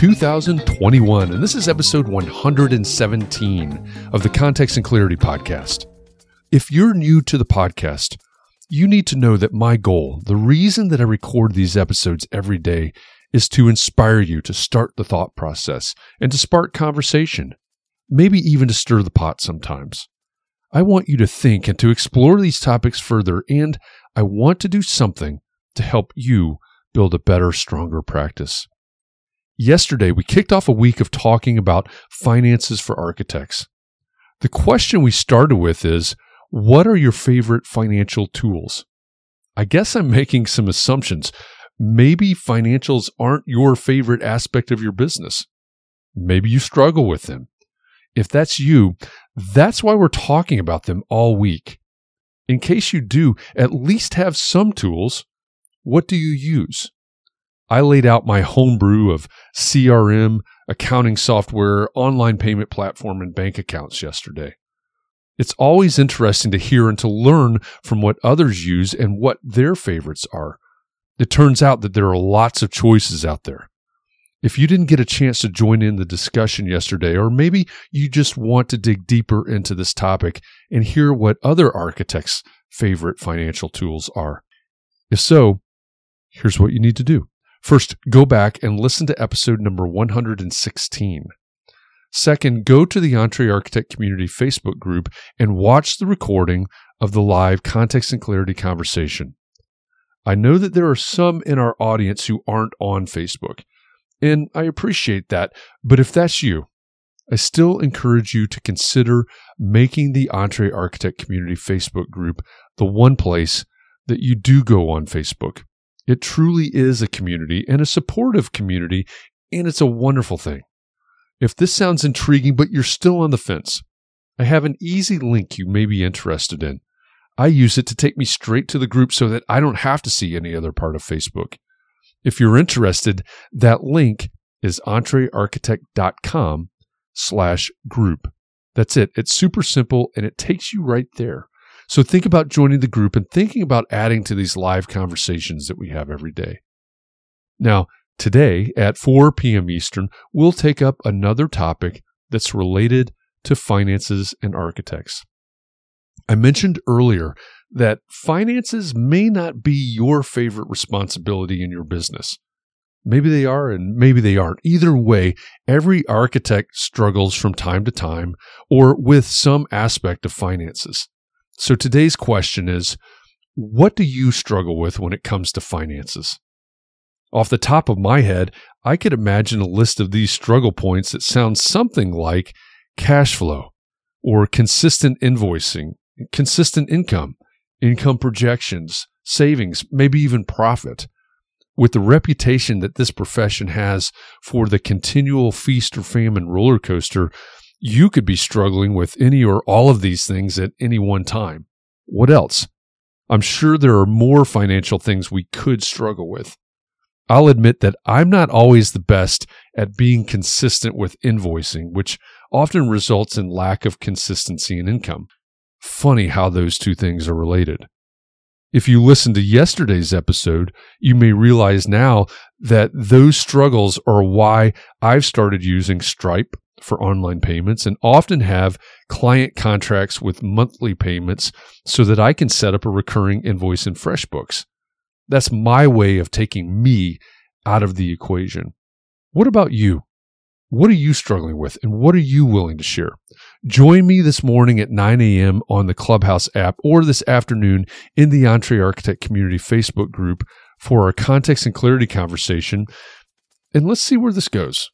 2021, and this is episode 117 of the Context and Clarity Podcast. If you're new to the podcast, you need to know that my goal, the reason that I record these episodes every day, is to inspire you to start the thought process and to spark conversation, maybe even to stir the pot sometimes. I want you to think and to explore these topics further, and I want to do something to help you build a better, stronger practice. Yesterday, we kicked off a week of talking about finances for architects. The question we started with is What are your favorite financial tools? I guess I'm making some assumptions. Maybe financials aren't your favorite aspect of your business. Maybe you struggle with them. If that's you, that's why we're talking about them all week. In case you do at least have some tools, what do you use? I laid out my homebrew of CRM, accounting software, online payment platform, and bank accounts yesterday. It's always interesting to hear and to learn from what others use and what their favorites are. It turns out that there are lots of choices out there. If you didn't get a chance to join in the discussion yesterday, or maybe you just want to dig deeper into this topic and hear what other architects' favorite financial tools are. If so, here's what you need to do. First, go back and listen to episode number 116. Second, go to the Entre Architect Community Facebook group and watch the recording of the live context and clarity conversation. I know that there are some in our audience who aren't on Facebook, and I appreciate that. But if that's you, I still encourage you to consider making the Entre Architect Community Facebook group the one place that you do go on Facebook. It truly is a community and a supportive community, and it's a wonderful thing. If this sounds intriguing, but you're still on the fence, I have an easy link you may be interested in. I use it to take me straight to the group so that I don't have to see any other part of Facebook. If you're interested, that link is entrearchitect.com slash group. That's it. It's super simple and it takes you right there. So think about joining the group and thinking about adding to these live conversations that we have every day. Now, today at 4 p.m. Eastern, we'll take up another topic that's related to finances and architects. I mentioned earlier that finances may not be your favorite responsibility in your business. Maybe they are and maybe they aren't. Either way, every architect struggles from time to time or with some aspect of finances. So today's question is, what do you struggle with when it comes to finances? Off the top of my head, I could imagine a list of these struggle points that sounds something like cash flow or consistent invoicing consistent income, income projections, savings, maybe even profit. With the reputation that this profession has for the continual feast or famine roller coaster, you could be struggling with any or all of these things at any one time. What else? I'm sure there are more financial things we could struggle with. I'll admit that I'm not always the best at being consistent with invoicing, which often results in lack of consistency in income. Funny how those two things are related. If you listen to yesterday's episode, you may realize now that those struggles are why I've started using Stripe for online payments and often have client contracts with monthly payments so that I can set up a recurring invoice in FreshBooks. That's my way of taking me out of the equation. What about you? What are you struggling with and what are you willing to share? Join me this morning at 9 a.m. on the Clubhouse app or this afternoon in the Entre Architect Community Facebook group for our context and clarity conversation. And let's see where this goes.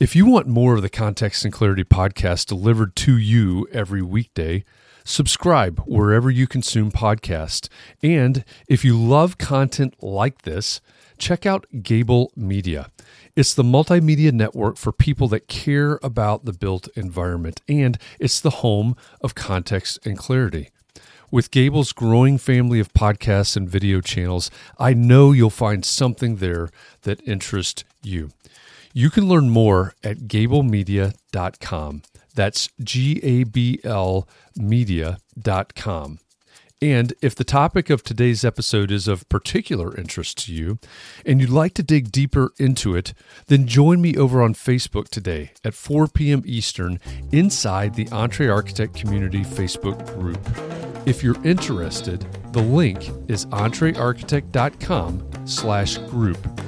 If you want more of the Context and Clarity podcast delivered to you every weekday, subscribe wherever you consume podcasts. And if you love content like this, check out Gable Media. It's the multimedia network for people that care about the built environment, and it's the home of context and clarity. With Gable's growing family of podcasts and video channels, I know you'll find something there that interests you. You can learn more at gablemedia.com. That's G A B L media.com. And if the topic of today's episode is of particular interest to you and you'd like to dig deeper into it, then join me over on Facebook today at 4 p.m. Eastern inside the Entre Architect Community Facebook group. If you're interested, the link is entrearchitect.com slash group.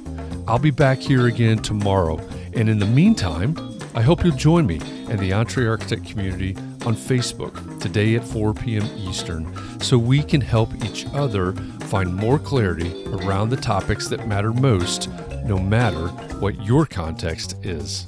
I'll be back here again tomorrow, and in the meantime, I hope you'll join me and the Entre Architect community on Facebook today at 4 p.m. Eastern so we can help each other find more clarity around the topics that matter most, no matter what your context is.